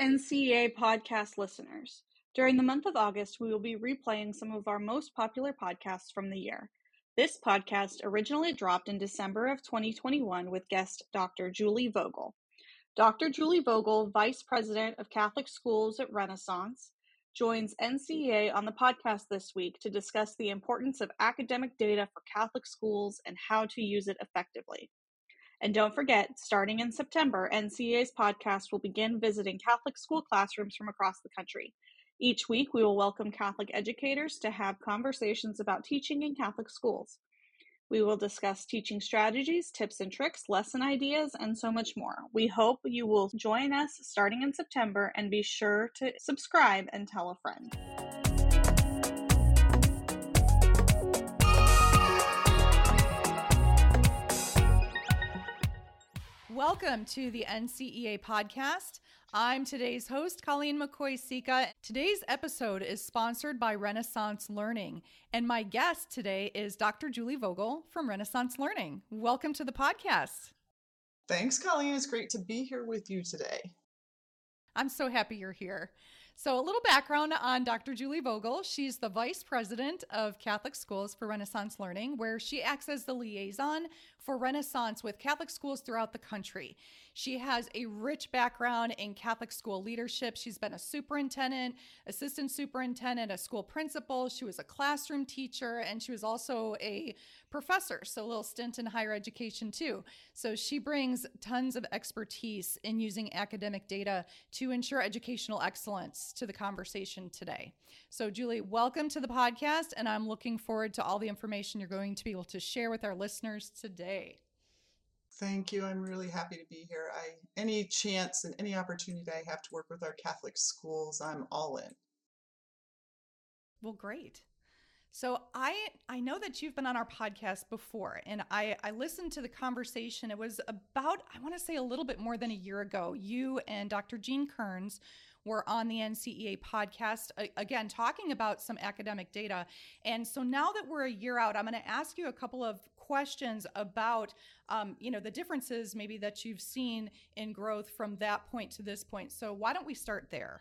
NCEA podcast listeners. During the month of August, we will be replaying some of our most popular podcasts from the year. This podcast originally dropped in December of 2021 with guest Dr. Julie Vogel. Dr. Julie Vogel, Vice President of Catholic Schools at Renaissance, joins NCEA on the podcast this week to discuss the importance of academic data for Catholic schools and how to use it effectively. And don't forget, starting in September, NCEA's podcast will begin visiting Catholic school classrooms from across the country. Each week, we will welcome Catholic educators to have conversations about teaching in Catholic schools. We will discuss teaching strategies, tips and tricks, lesson ideas, and so much more. We hope you will join us starting in September and be sure to subscribe and tell a friend. Welcome to the NCEA podcast. I'm today's host, Colleen McCoy Sika. Today's episode is sponsored by Renaissance Learning, and my guest today is Dr. Julie Vogel from Renaissance Learning. Welcome to the podcast. Thanks, Colleen. It's great to be here with you today. I'm so happy you're here. So, a little background on Dr. Julie Vogel. She's the vice president of Catholic Schools for Renaissance Learning, where she acts as the liaison for Renaissance with Catholic schools throughout the country. She has a rich background in Catholic school leadership. She's been a superintendent, assistant superintendent, a school principal. She was a classroom teacher, and she was also a professor, so a little stint in higher education too. So, she brings tons of expertise in using academic data to ensure educational excellence to the conversation today. So, Julie, welcome to the podcast, and I'm looking forward to all the information you're going to be able to share with our listeners today. Thank you. I'm really happy to be here. I any chance and any opportunity I have to work with our Catholic schools, I'm all in. Well, great. So I I know that you've been on our podcast before and I I listened to the conversation. It was about I want to say a little bit more than a year ago. You and Dr. Jean Kearns were on the NCEA podcast, again, talking about some academic data. And so now that we're a year out, I'm going to ask you a couple of questions about, um, you know, the differences maybe that you've seen in growth from that point to this point. So why don't we start there?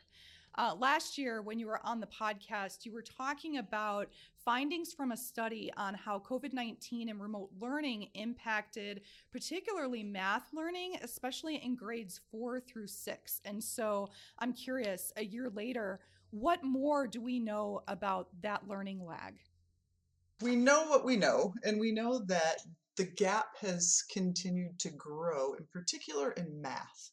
Uh, last year, when you were on the podcast, you were talking about findings from a study on how COVID 19 and remote learning impacted particularly math learning, especially in grades four through six. And so I'm curious, a year later, what more do we know about that learning lag? We know what we know, and we know that the gap has continued to grow, in particular in math.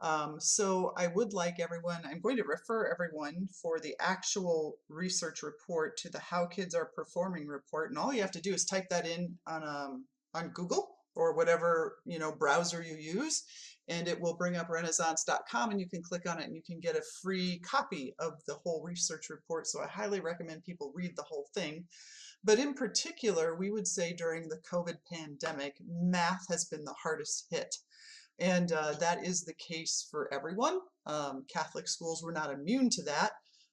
Um, so I would like everyone, I'm going to refer everyone for the actual research report to the How Kids Are Performing report. And all you have to do is type that in on, um, on Google or whatever, you know, browser you use. And it will bring up renaissance.com and you can click on it and you can get a free copy of the whole research report. So I highly recommend people read the whole thing. But in particular, we would say during the COVID pandemic, math has been the hardest hit. And uh, that is the case for everyone. Um, Catholic schools were not immune to that.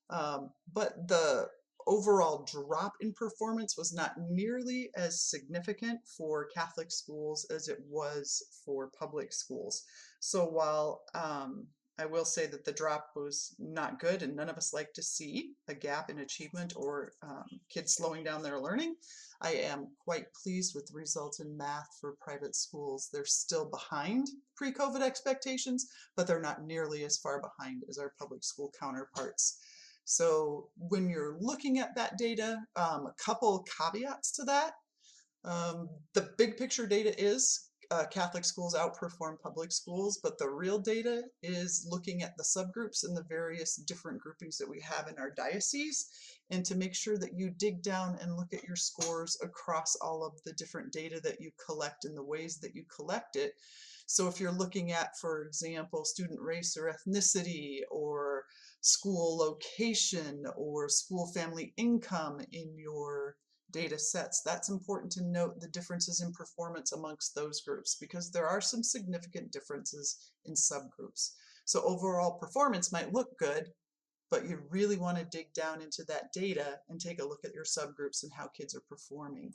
Um, but the overall drop in performance was not nearly as significant for Catholic schools as it was for public schools. So while um, I will say that the drop was not good, and none of us like to see a gap in achievement or um, kids slowing down their learning. I am quite pleased with the results in math for private schools. They're still behind pre COVID expectations, but they're not nearly as far behind as our public school counterparts. So, when you're looking at that data, um, a couple caveats to that. Um, the big picture data is uh, Catholic schools outperform public schools, but the real data is looking at the subgroups and the various different groupings that we have in our diocese, and to make sure that you dig down and look at your scores across all of the different data that you collect and the ways that you collect it. So if you're looking at, for example, student race or ethnicity, or school location, or school family income in your data sets, that's important to note the differences in performance amongst those groups because there are some significant differences in subgroups. So overall performance might look good, but you really want to dig down into that data and take a look at your subgroups and how kids are performing.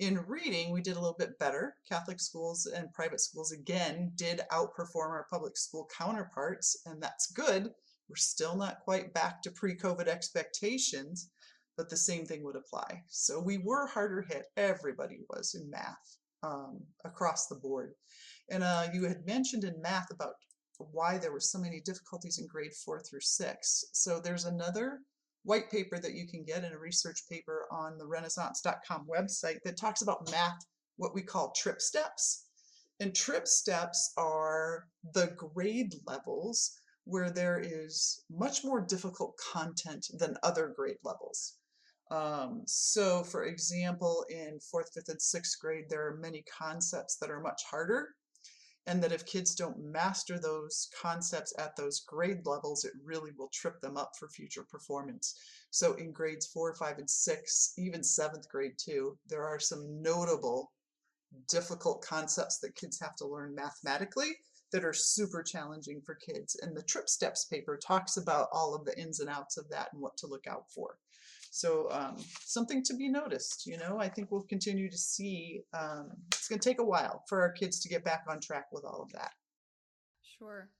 In reading, we did a little bit better. Catholic schools and private schools, again, did outperform our public school counterparts, and that's good. We're still not quite back to pre COVID expectations, but the same thing would apply. So we were harder hit, everybody was in math um, across the board. And uh, you had mentioned in math about why there were so many difficulties in grade four through six. So there's another white paper that you can get in a research paper on the renaissance.com website that talks about math, what we call trip steps. And trip steps are the grade levels where there is much more difficult content than other grade levels. Um, so, for example, in fourth, fifth, and sixth grade, there are many concepts that are much harder. And that if kids don't master those concepts at those grade levels, it really will trip them up for future performance. So, in grades four, five, and six, even seventh grade too, there are some notable difficult concepts that kids have to learn mathematically that are super challenging for kids. And the Trip Steps paper talks about all of the ins and outs of that and what to look out for. So um, something to be noticed, you know, I think we'll continue to see, um, it's going to take a while for our kids to get back on track with all of that. Sure.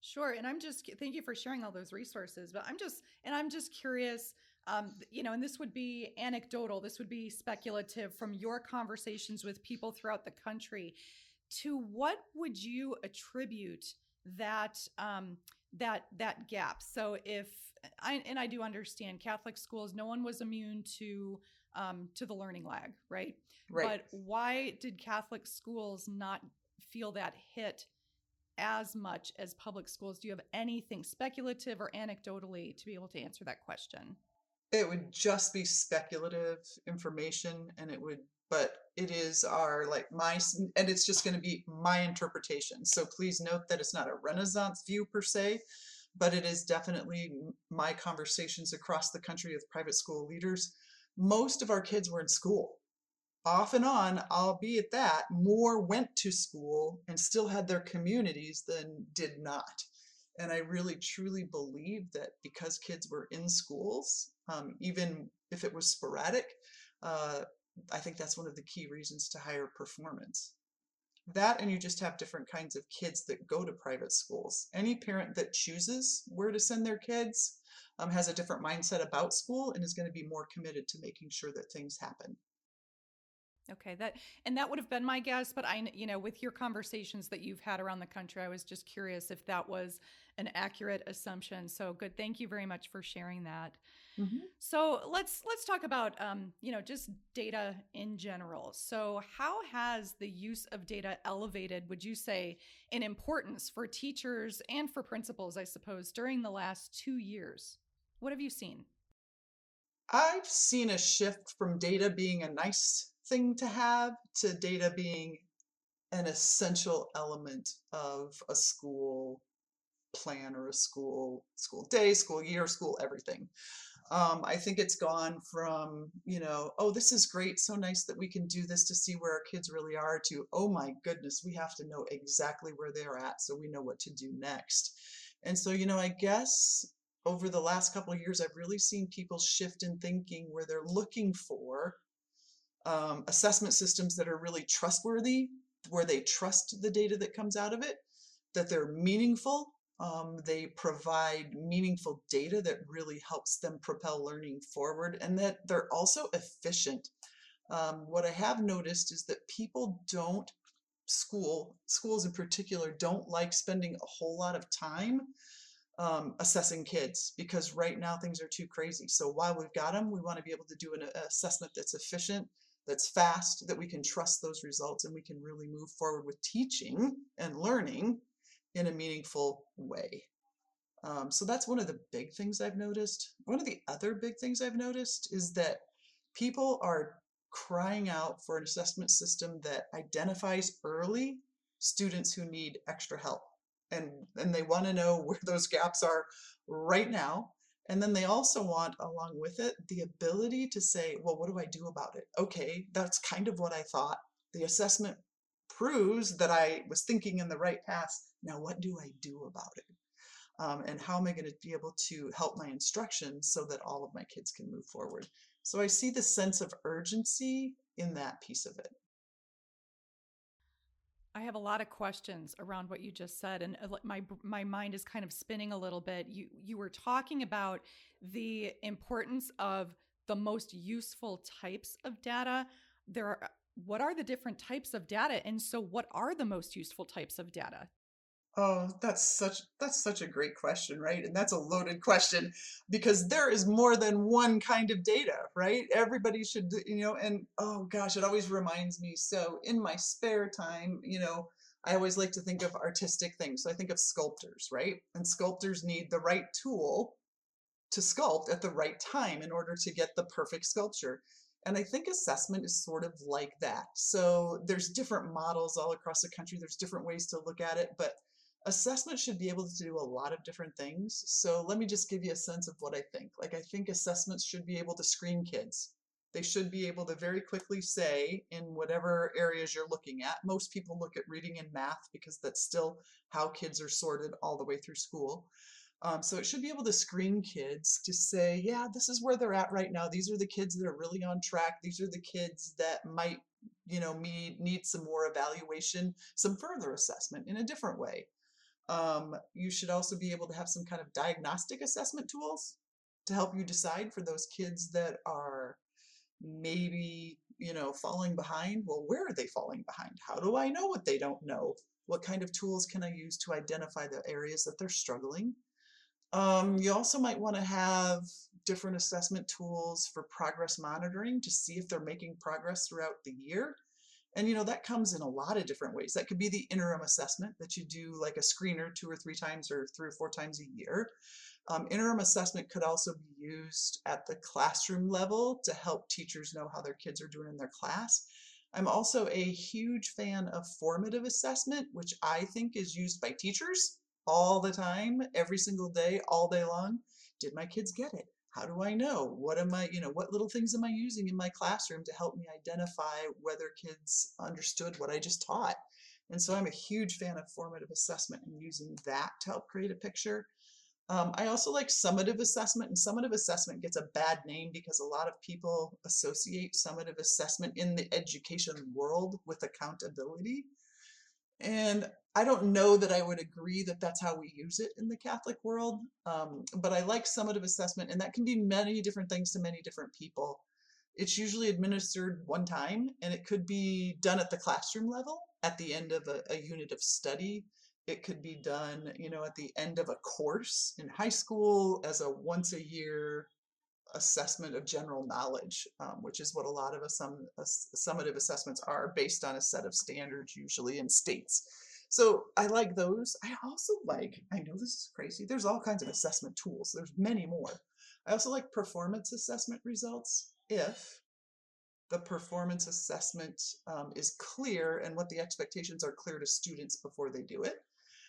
Sure. And I'm just, thank you for sharing all those resources, but I'm just, and I'm just curious, um, you know, and this would be anecdotal, this would be speculative from your conversations with people throughout the country. To what would you attribute that um, that that gap? So if I, and I do understand Catholic schools, no one was immune to um, to the learning lag, right? Right. But why did Catholic schools not feel that hit as much as public schools? Do you have anything speculative or anecdotally to be able to answer that question? It would just be speculative information, and it would, but it is our like my, and it's just going to be my interpretation. So please note that it's not a Renaissance view per se but it is definitely my conversations across the country with private school leaders. Most of our kids were in school. Off and on, albeit that, more went to school and still had their communities than did not. And I really truly believe that because kids were in schools, um, even if it was sporadic, uh, I think that's one of the key reasons to higher performance that and you just have different kinds of kids that go to private schools. Any parent that chooses where to send their kids um, has a different mindset about school and is going to be more committed to making sure that things happen. Okay, that and that would have been my guess, but I, you know, with your conversations that you've had around the country, I was just curious if that was an accurate assumption. So good, thank you very much for sharing that. Mm-hmm. So let's let's talk about um, you know just data in general. So how has the use of data elevated? Would you say in importance for teachers and for principals? I suppose during the last two years, what have you seen? I've seen a shift from data being a nice thing to have to data being an essential element of a school plan or a school school day, school year, school everything. Um, I think it's gone from, you know, oh, this is great, so nice that we can do this to see where our kids really are, to, oh my goodness, we have to know exactly where they're at so we know what to do next. And so, you know, I guess over the last couple of years, I've really seen people shift in thinking where they're looking for um, assessment systems that are really trustworthy, where they trust the data that comes out of it, that they're meaningful, um, they provide meaningful data that really helps them propel learning forward, and that they're also efficient. Um, what I have noticed is that people don't school schools in particular don't like spending a whole lot of time um, assessing kids because right now things are too crazy. So while we've got them, we want to be able to do an assessment that's efficient, that's fast, that we can trust those results, and we can really move forward with teaching and learning in a meaningful way. Um, so that's one of the big things I've noticed. One of the other big things I've noticed is that people are crying out for an assessment system that identifies early students who need extra help. And, and they want to know where those gaps are right now. And then they also want, along with it, the ability to say, well, what do I do about it? Okay, that's kind of what I thought. The assessment proves that I was thinking in the right path. Now, what do I do about it? Um, and how am I going to be able to help my instruction so that all of my kids can move forward? So I see the sense of urgency in that piece of it. I have a lot of questions around what you just said, and uh, my my mind is kind of spinning a little bit. You you were talking about the importance of the most useful types of data. There are what are the different types of data, and so what are the most useful types of data? Oh, that's such that's such a great question, right? And that's a loaded question because there is more than one kind of data, right? Everybody should, you know, and oh gosh, it always reminds me. So in my spare time, you know, I always like to think of artistic things. So I think of sculptors, right? And sculptors need the right tool to sculpt at the right time in order to get the perfect sculpture. And I think assessment is sort of like that. So there's different models all across the country. There's different ways to look at it, but assessment should be able to do a lot of different things. So let me just give you a sense of what I think. Like I think assessments should be able to screen kids. They should be able to very quickly say in whatever areas you're looking at. Most people look at reading and math because that's still how kids are sorted all the way through school. Um, so it should be able to screen kids to say, yeah, this is where they're at right now. These are the kids that are really on track. These are the kids that might, you know, need, need some more evaluation, some further assessment in a different way. Um, you should also be able to have some kind of diagnostic assessment tools to help you decide for those kids that are maybe, you know, falling behind. Well, where are they falling behind? How do I know what they don't know? What kind of tools can I use to identify the areas that they're struggling? Um, you also might want to have different assessment tools for progress monitoring to see if they're making progress throughout the year. And you know, that comes in a lot of different ways. That could be the interim assessment that you do like a screener two or three times or three or four times a year. Um, interim assessment could also be used at the classroom level to help teachers know how their kids are doing in their class. I'm also a huge fan of formative assessment, which I think is used by teachers all the time, every single day, all day long. Did my kids get it? how do I know? What am I, you know, what little things am I using in my classroom to help me identify whether kids understood what I just taught? And so I'm a huge fan of formative assessment and using that to help create a picture. Um, I also like summative assessment, and summative assessment gets a bad name because a lot of people associate summative assessment in the education world with accountability. And I don't know that I would agree that that's how we use it in the Catholic world, um, but I like summative assessment, and that can be many different things to many different people. It's usually administered one time, and it could be done at the classroom level at the end of a, a unit of study. It could be done, you know, at the end of a course in high school as a once a year assessment of general knowledge, um, which is what a lot of assum- summative assessments are based on a set of standards, usually in states. So I like those. I also like, I know this is crazy, there's all kinds of assessment tools, there's many more. I also like performance assessment results if the performance assessment um, is clear and what the expectations are clear to students before they do it.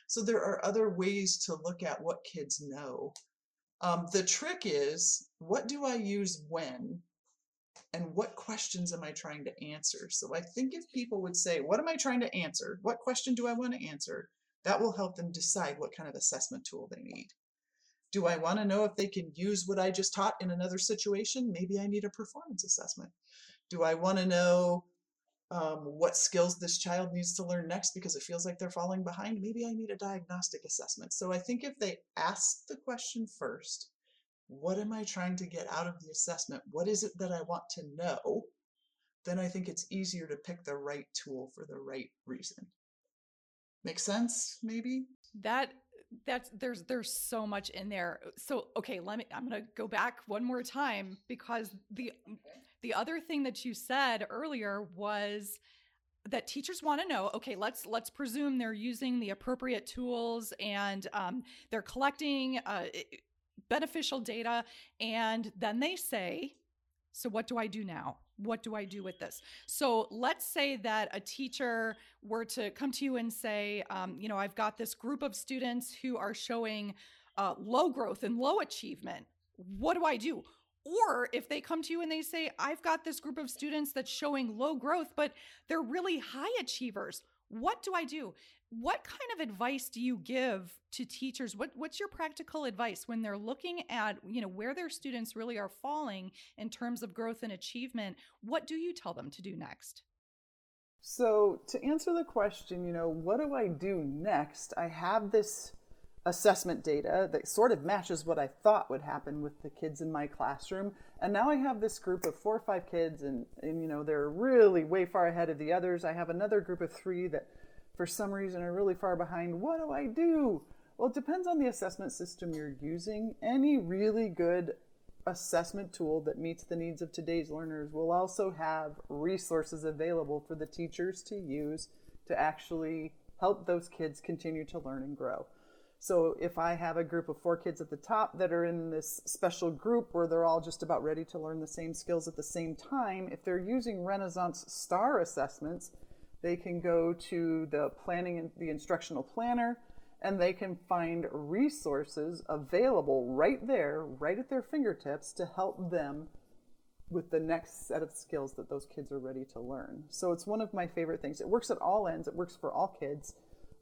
So there are other ways to look at what kids know. Um, the trick is, what do I use when? and what questions am I trying to answer? So I think if people would say, what am I trying to answer? What question do I want to answer? That will help them decide what kind of assessment tool they need. Do I want to know if they can use what I just taught in another situation? Maybe I need a performance assessment. Do I want to know um, what skills this child needs to learn next because it feels like they're falling behind? Maybe I need a diagnostic assessment. So I think if they ask the question first, what am I trying to get out of the assessment? What is it that I want to know? Then I think it's easier to pick the right tool for the right reason. Make sense, maybe? That that's there's there's so much in there. So okay, let me I'm going to go back one more time because the okay. The other thing that you said earlier was that teachers want to know okay let's let's presume they're using the appropriate tools and um, they're collecting uh, beneficial data. And then they say, so what do I do now? What do I do with this? So let's say that a teacher were to come to you and say, um, you know, I've got this group of students who are showing uh, low growth and low achievement. What do I do? Or if they come to you and they say, I've got this group of students that's showing low growth, but they're really high achievers. What do I do? what kind of advice do you give to teachers what, what's your practical advice when they're looking at you know where their students really are falling in terms of growth and achievement what do you tell them to do next so to answer the question you know what do i do next i have this assessment data that sort of matches what i thought would happen with the kids in my classroom and now i have this group of four or five kids and, and you know they're really way far ahead of the others i have another group of three that for some reason are really far behind. What do I do? Well, it depends on the assessment system you're using. Any really good assessment tool that meets the needs of today's learners will also have resources available for the teachers to use to actually help those kids continue to learn and grow. So if I have a group of four kids at the top that are in this special group where they're all just about ready to learn the same skills at the same time, if they're using Renaissance STAR assessments, they can go to the planning the instructional planner and they can find resources available right there, right at their fingertips to help them with the next set of skills that those kids are ready to learn. So it's one of my favorite things. It works at all ends, it works for all kids.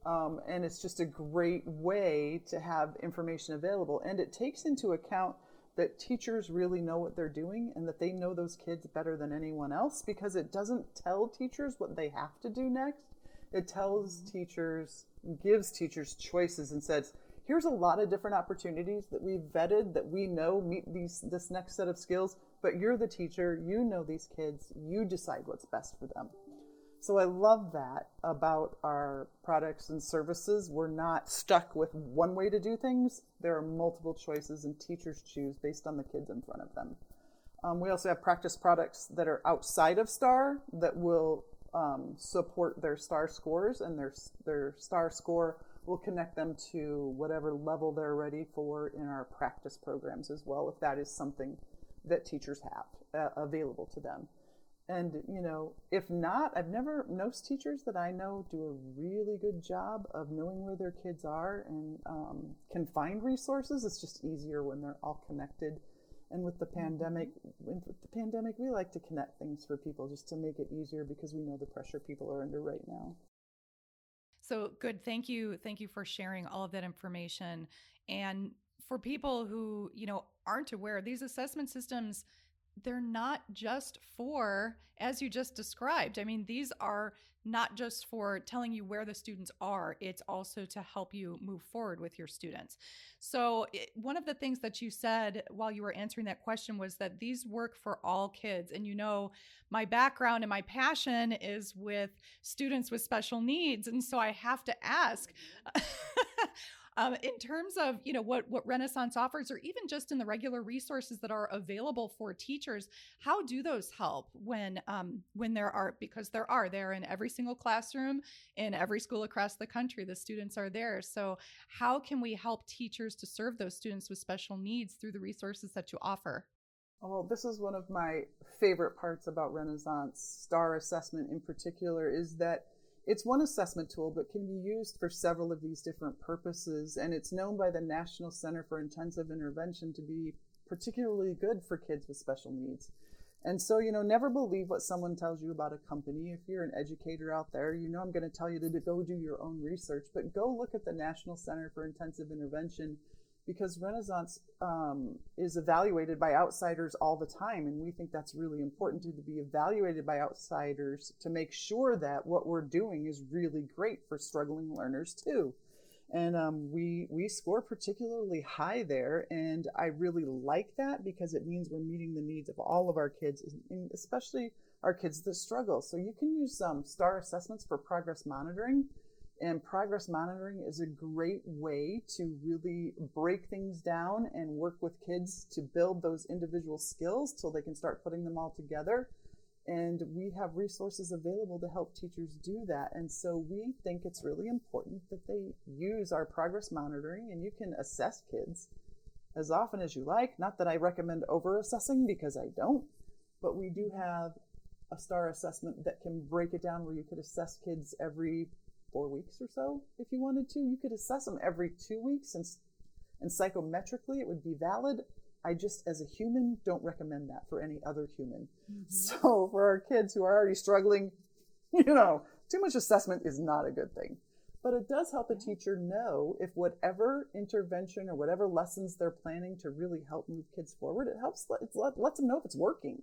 Um, and it's just a great way to have information available. And it takes into account that teachers really know what they're doing and that they know those kids better than anyone else because it doesn't tell teachers what they have to do next. It tells mm-hmm. teachers, gives teachers choices and says, here's a lot of different opportunities that we've vetted that we know meet these this next set of skills, but you're the teacher, you know these kids, you decide what's best for them. So I love that about our products and services. We're not stuck with one way to do things. There are multiple choices, and teachers choose based on the kids in front of them. Um, we also have practice products that are outside of STAR that will um, support their STAR scores, and their, their STAR score will connect them to whatever level they're ready for in our practice programs as well, if that is something that teachers have uh, available to them. And, you know, if not, I've never, most teachers that I know do a really good job of knowing where their kids are and um, can find resources. It's just easier when they're all connected. And with the pandemic, with the pandemic, we like to connect things for people just to make it easier because we know the pressure people are under right now. So good. Thank you. Thank you for sharing all of that information. And for people who, you know, aren't aware, these assessment systems they're not just for, as you just described. I mean, these are not just for telling you where the students are, it's also to help you move forward with your students. So, it, one of the things that you said while you were answering that question was that these work for all kids. And you know, my background and my passion is with students with special needs. And so I have to ask. Mm-hmm. um, in terms of you know what what Renaissance offers, or even just in the regular resources that are available for teachers, how do those help when um, when there are because there are there in every single classroom in every school across the country, the students are there. So how can we help teachers to serve those students with special needs through the resources that you offer? Oh, this is one of my favorite parts about Renaissance STAR assessment in particular is that it's one assessment tool, but can be used for several of these different purposes. And it's known by the National Center for Intensive Intervention to be particularly good for kids with special needs. And so, you know, never believe what someone tells you about a company. If you're an educator out there, you know I'm going to tell you to go do your own research, but go look at the National Center for Intensive Intervention because Renaissance um, is evaluated by outsiders all the time, and we think that's really important to, be evaluated by outsiders to make sure that what we're doing is really great for struggling learners too. And um, we we score particularly high there, and I really like that because it means we're meeting the needs of all of our kids, especially our kids that struggle. So you can use some STAR assessments for progress monitoring and progress monitoring is a great way to really break things down and work with kids to build those individual skills till they can start putting them all together. And we have resources available to help teachers do that. And so we think it's really important that they use our progress monitoring and you can assess kids as often as you like. Not that I recommend over assessing because I don't, but we do mm-hmm. have a star assessment that can break it down where you could assess kids every four weeks or so if you wanted to. You could assess them every two weeks and, and psychometrically it would be valid. I just, as a human, don't recommend that for any other human. Mm-hmm. So for our kids who are already struggling, you know, too much assessment is not a good thing. but it does help a teacher know if whatever intervention or whatever lessons they're planning to really help move kids forward, it helps, it lets them know if it's working.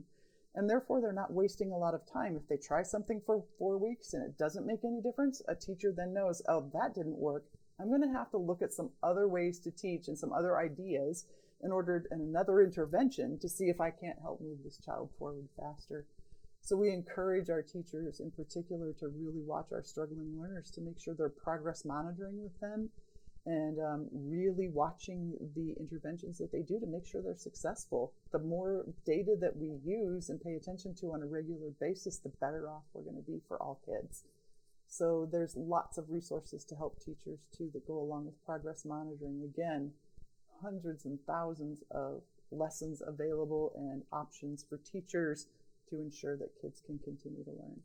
And therefore, they're not wasting a lot of time. If they try something for four weeks and it doesn't make any difference, a teacher then knows, oh, that didn't work. I'm going to have to look at some other ways to teach and some other ideas in order and another intervention to see if I can't help move this child forward faster. So we encourage our teachers in particular to really watch our struggling learners to make sure they're progress monitoring with them and um, really watching the interventions that they do to make sure they're successful. The more data that we use and pay attention to on a regular basis, the better off we're going to be for all kids. So there's lots of resources to help teachers too that go along with progress monitoring. Again, hundreds and thousands of lessons available and options for teachers to ensure that kids can continue to learn.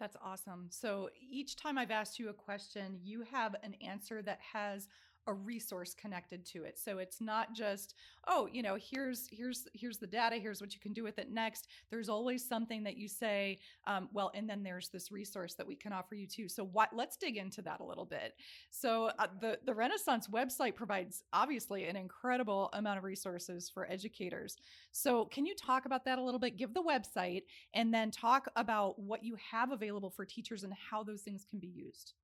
That's awesome. So each time I've asked you a question, you have an answer that has a resource connected to it. So it's not just, oh, you know, here's here's here's the data. Here's what you can do with it next. There's always something that you say, um, well, and then there's this resource that we can offer you too. So what? Let's dig into that a little bit. So uh, the the Renaissance website provides obviously an incredible amount of resources for educators. So can you talk about that a little bit? Give the website and then talk about what you have available for teachers and how those things can be used.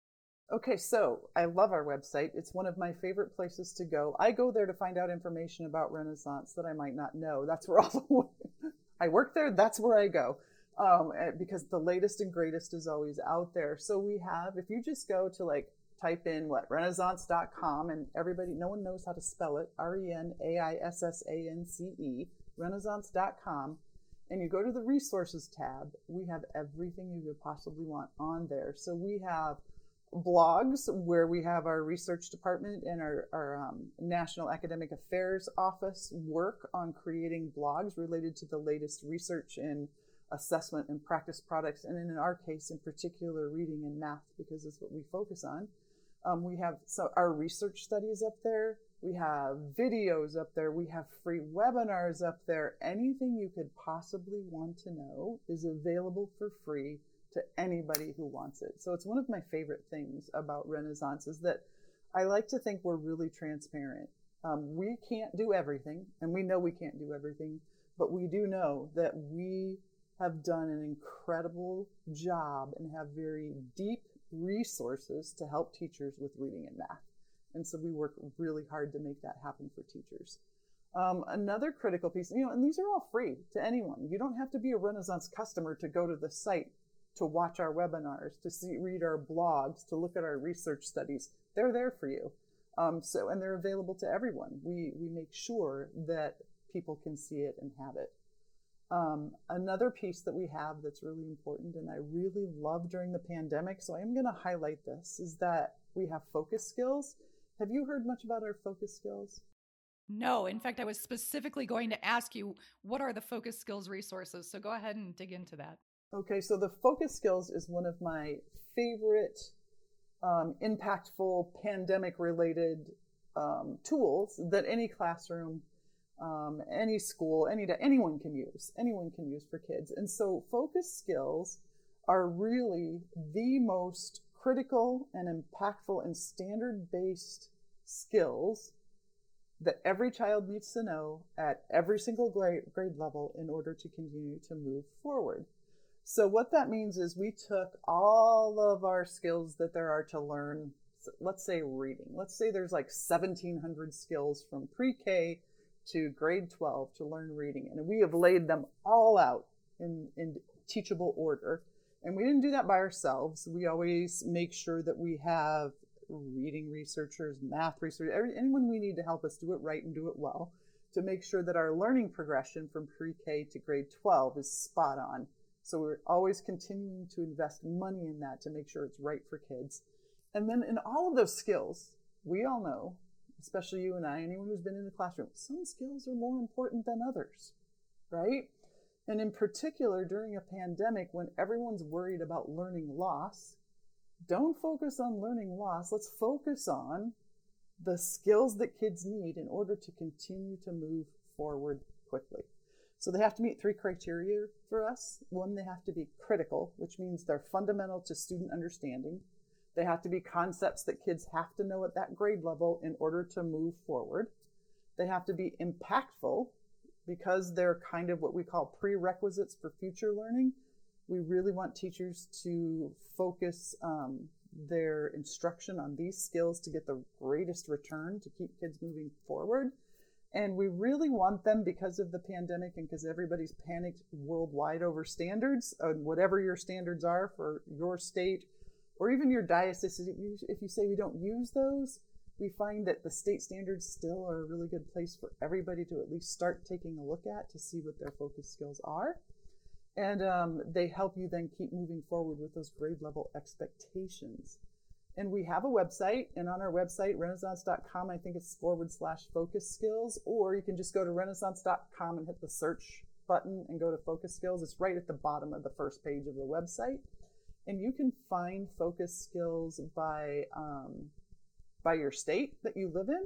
Okay, so I love our website. It's one of my favorite places to go. I go there to find out information about Renaissance that I might not know. That's where all the I work there. That's where I go um, eh, because the latest and greatest is always out there. So we have, if you just go to like type in what renaissance.com and everybody, no one knows how to spell it, R E N A I S S A N C E, renaissance.com, and you go to the resources tab, we have everything you could possibly want on there. So we have blogs where we have our research department and our, our um, National Academic Affairs Office work on creating blogs related to the latest research in assessment and practice products, and in our case, in particular, reading and math, because it's what we focus on. Um, we have so our research studies up there. We have videos up there. We have free webinars up there. Anything you could possibly want to know is available for free to anybody who wants it. So it's one of my favorite things about Renaissance is that I like to think we're really transparent. Um, we can't do everything, and we know we can't do everything, but we do know that we have done an incredible job and have very deep resources to help teachers with reading and math. And so we work really hard to make that happen for teachers. Um, another critical piece, you know, and these are all free to anyone. You don't have to be a Renaissance customer to go to the site to watch our webinars, to see, read our blogs, to look at our research studies. They're there for you. Um, so, and they're available to everyone. We, we make sure that people can see it and have it. Um, another piece that we have that's really important and I really love during the pandemic, so I'm going to highlight this, is that we have focus skills. Have you heard much about our focus skills? No, in fact, I was specifically going to ask you what are the focus skills resources? So go ahead and dig into that. Okay, so the focus skills is one of my favorite um, impactful pandemic related um, tools that any classroom, um, any school, any anyone can use. Anyone can use for kids. And so focus skills are really the most critical and impactful and standard based skills that every child needs to know at every single grade, grade level in order to continue to move forward. So what that means is we took all of our skills that there are to learn. Let's say reading. Let's say there's like 1700 skills from pre-K to grade 12 to learn reading. And we have laid them all out in, in teachable order. And we didn't do that by ourselves. We always make sure that we have reading researchers, math researchers, anyone we need to help us do it right and do it well to make sure that our learning progression from pre-K to grade 12 is spot on. So we're always continuing to invest money in that to make sure it's right for kids. And then in all of those skills, we all know, especially you and I, anyone who's been in the classroom, some skills are more important than others, right? And in particular, during a pandemic when everyone's worried about learning loss, don't focus on learning loss. Let's focus on the skills that kids need in order to continue to move forward quickly. So they have to meet three criteria for us. One, they have to be critical, which means they're fundamental to student understanding. They have to be concepts that kids have to know at that grade level in order to move forward. They have to be impactful because they're kind of what we call prerequisites for future learning. We really want teachers to focus um, their instruction on these skills to get the greatest return to keep kids moving forward. And we really want them because of the pandemic and because everybody's panicked worldwide over standards, uh, whatever your standards are for your state or even your diocese. If you say we don't use those, we find that the state standards still are a really good place for everybody to at least start taking a look at to see what their focus skills are. And um, they help you then keep moving forward with those grade level expectations. And we have a website, and on our website, renaissance.com, I think it's forward slash focus skills, or you can just go to renaissance.com and hit the search button and go to focus skills. It's right at the bottom of the first page of the website. And you can find focus skills by um, by your state that you live in.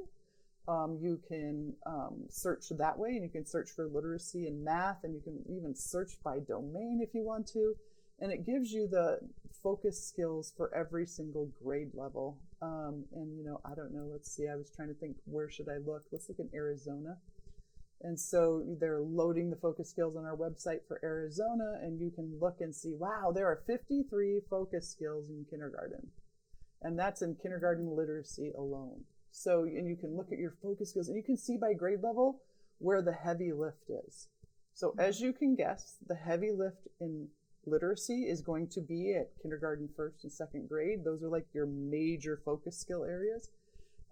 Um, you can um, search that way, and you can search for literacy and math, and you can even search by domain if you want to. And it gives you the focus skills for every single grade level. Um, and you know, I don't know. Let's see. I was trying to think where should I look. Let's look in Arizona. And so they're loading the focus skills on our website for Arizona, and you can look and see, wow, there are 53 focus skills in kindergarten and that's in kindergarten literacy alone. So, and you can look at your focus skills and you can see by grade level where the heavy lift is. So, mm-hmm. as you can guess, the heavy lift in literacy is going to be at kindergarten, first, and second grade. Those are like your major focus skill areas.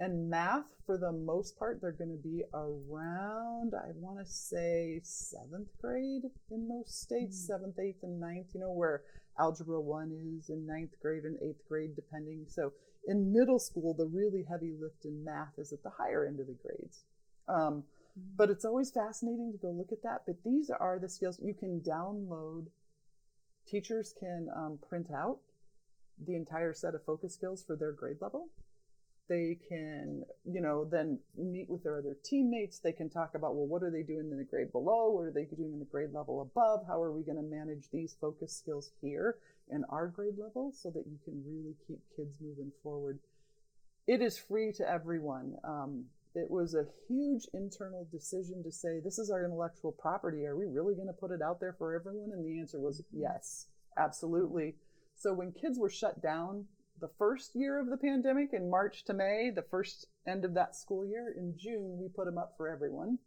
And math, for the most part, they're going to be around, I want to say, seventh grade in most states, mm-hmm. seventh, eighth, and ninth, you know, where algebra one is in ninth grade and eighth grade, depending. So in middle school, the really heavy lift in math is at the higher end of the grades. Um, mm-hmm. but it's always fascinating to go look at that. But these are the skills you can download. Teachers can um, print out the entire set of focus skills for their grade level. They can, you know, then meet with their other teammates. They can talk about, well, what are they doing in the grade below? What are they doing in the grade level above? How are we going to manage these focus skills here in our grade level so that you can really keep kids moving forward? It is free to everyone. Um, it was a huge internal decision to say, this is our intellectual property. Are we really going to put it out there for everyone? And the answer was mm-hmm. yes, absolutely. So when kids were shut down the first year of the pandemic in March to May, the first end of that school year. In June, we put them up for everyone.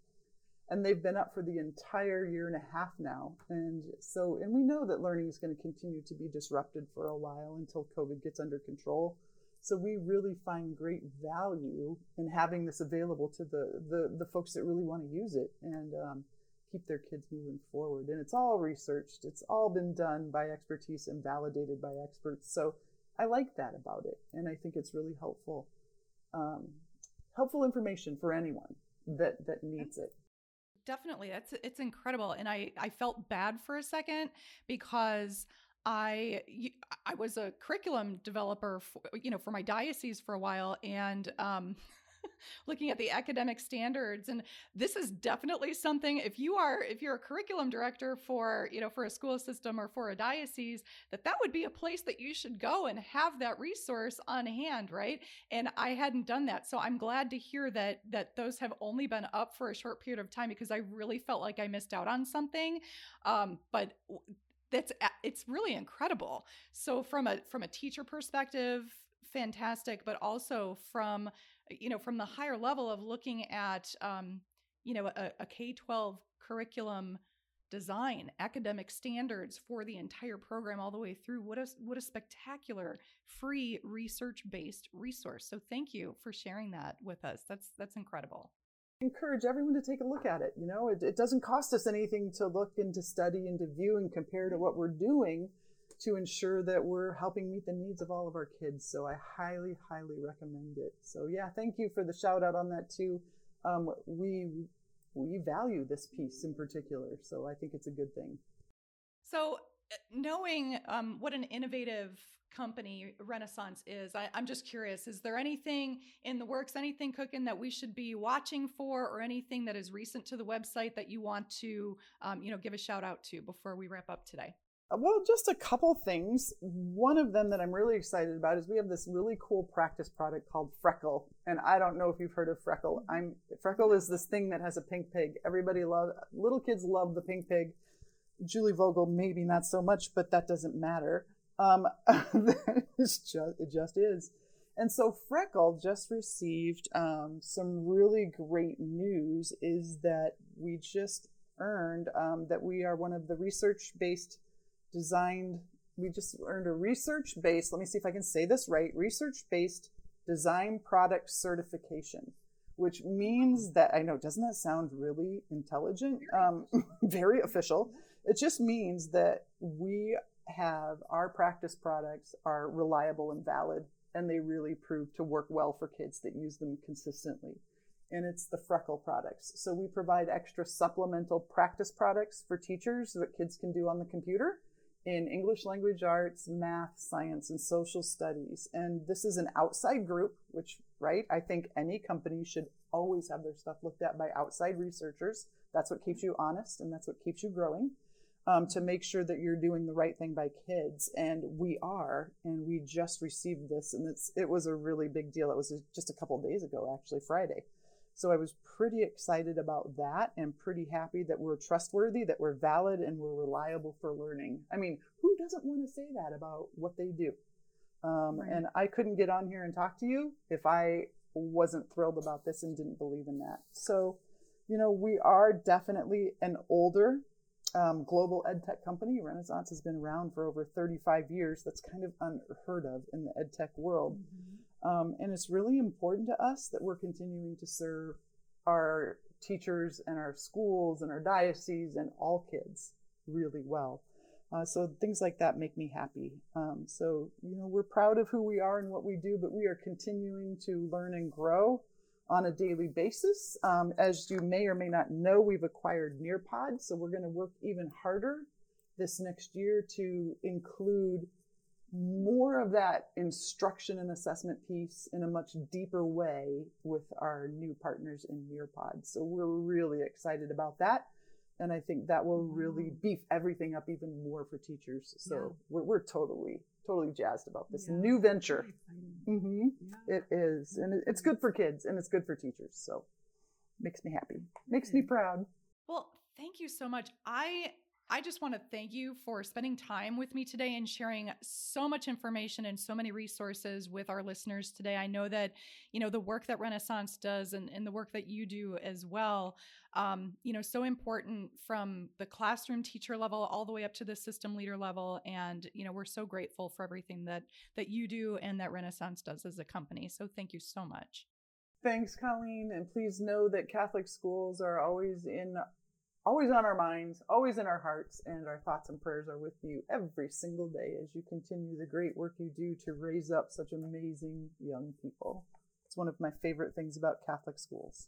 And they've been up for the entire year and a half now. And so, and we know that learning is going to continue to be disrupted for a while until COVID gets under control. So we really find great value in having this available to the, the, the folks that really want to use it and um, keep their kids moving forward. And it's all researched. It's all been done by expertise and validated by experts. So I like that about it, and I think it's really helpful, um, helpful information for anyone that that needs it. Definitely, that's it's incredible, and I I felt bad for a second because I I was a curriculum developer, for, you know, for my diocese for a while, and um, looking at the academic standards and this is definitely something if you are if you're a curriculum director for you know for a school system or for a diocese that that would be a place that you should go and have that resource on hand right? And i hadn't done that so i'm glad to hear that that those have only been up for a short period of time because i really felt like i missed out on something. Um, but that's it's really incredible so from a from a teacher perspective fantastic but also from you know, from the higher level of looking at, um, you know, a, a K 12 curriculum design, academic standards for the entire program all the way through. What a, what a spectacular free research based resource. So thank you for sharing that with us. That's, that's incredible. Encourage everyone to take a look at it. You know, it, it doesn't cost us anything to look and to study and to view and compare to what we're doing to ensure that we're helping meet the needs of all of our kids. So I highly, highly recommend it. So yeah, thank you for the shout out on that too. Um, we we value this piece in particular, so I think it's a good thing. So knowing um, what an innovative company Renaissance is, I, am just curious: is there anything in the works, anything cooking that we should be watching for, or anything that is recent to the website that you want to, um, you know, give a shout out to before we wrap up today? Well, just a couple things. One of them that I'm really excited about is we have this really cool practice product called Freckle, and I don't know if you've heard of Freckle. I'm Freckle is this thing that has a pink pig. Everybody love little kids love the pink pig. Julie Vogel maybe not so much, but that doesn't matter. Um, just, it just is. And so Freckle just received um, some really great news is that we just earned um, that we are one of the research based designed, we just earned a research based, let me see if I can say this right, research based design product certification, which means that, I know, doesn't that sound really intelligent? Um, very official. It just means that we have our practice products are reliable and valid and they really prove to work well for kids that use them consistently. And it's the Freckle products. So we provide extra supplemental practice products for teachers that kids can do on the computer in English language arts, math, science, and social studies. And this is an outside group, which, right, I think any company should always have their stuff looked at by outside researchers. That's what keeps you honest and that's what keeps you growing um, to make sure that you're doing the right thing by kids. And we are, and we just received this, and it's it was a really big deal. It was just a couple days ago, actually, Friday. So I was pretty excited about that and pretty happy that we're trustworthy, that we're valid, and we're reliable for learning. I mean, who doesn't want to say that about what they do? Um, right. And I couldn't get on here and talk to you if I wasn't thrilled about this and didn't believe in that. So, you know, we are definitely an older um, global ed tech company. Renaissance has been around for over 35 years. That's kind of unheard of in the ed tech world. Mm-hmm. Um, and it's really important to us that we're continuing to serve our teachers and our schools and our dioceses and all kids really well. Uh, so things like that make me happy. Um, so, you know, we're proud of who we are and what we do, but we are continuing to learn and grow on a daily basis. Um, as you may or may not know, we've acquired Nearpod, so we're going to work even harder this next year to include more of that instruction and assessment piece in a much deeper way with our new partners in Nearpod. So we're really excited about that. And I think that will really beef everything up even more for teachers. So yeah. we're, we're totally totally jazzed about this yeah. new venture. Mm-hmm. Yeah. It is, and it's good for kids and it's good for teachers. So makes me happy, makes me proud. Well, thank you so much. I I just want to thank you for spending time with me today and sharing so much information and so many resources with our listeners today. I know that, you know, the work that Renaissance does and, and the work that you do as well, um, you know, so important from the classroom teacher level all the way up to the system leader level. And, you know, we're so grateful for everything that that you do and that Renaissance does as a company. So thank you so much. Thanks, Colleen. And please know that Catholic schools are always in always on our minds, always in our hearts, and our thoughts and prayers are with you every single day as you continue the great work you do to raise up such amazing young people. It's one of my favorite things about Catholic schools.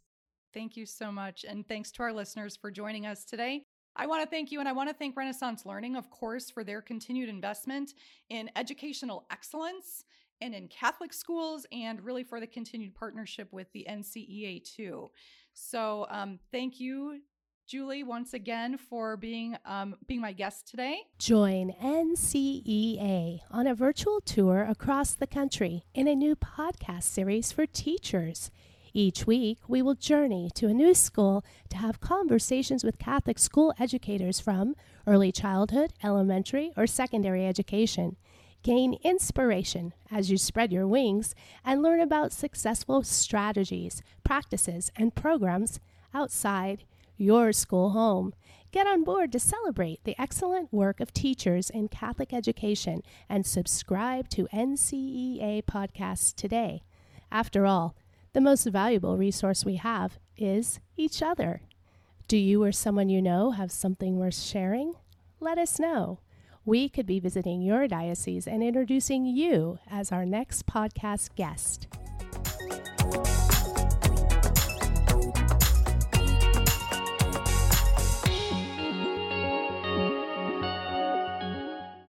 Thank you so much. And thanks to our listeners for joining us today. I want to thank you and I want to thank Renaissance Learning, of course, for their continued investment in educational excellence and in Catholic schools and really for the continued partnership with the NCEA too. So um, thank you Julie, once again, for being um, being my guest today. Join NCEA on a virtual tour across the country in a new podcast series for teachers. Each week, we will journey to a new school to have conversations with Catholic school educators from early childhood, elementary, or secondary education. Gain inspiration as you spread your wings and learn about successful strategies, practices, and programs outside your school home. Get on board to celebrate the excellent work of teachers in Catholic education and subscribe to NCEA podcasts today. After all, the most valuable resource we have is each other. Do you or someone you know have something worth sharing? Let us know. We could be visiting your diocese and introducing you as our next podcast guest.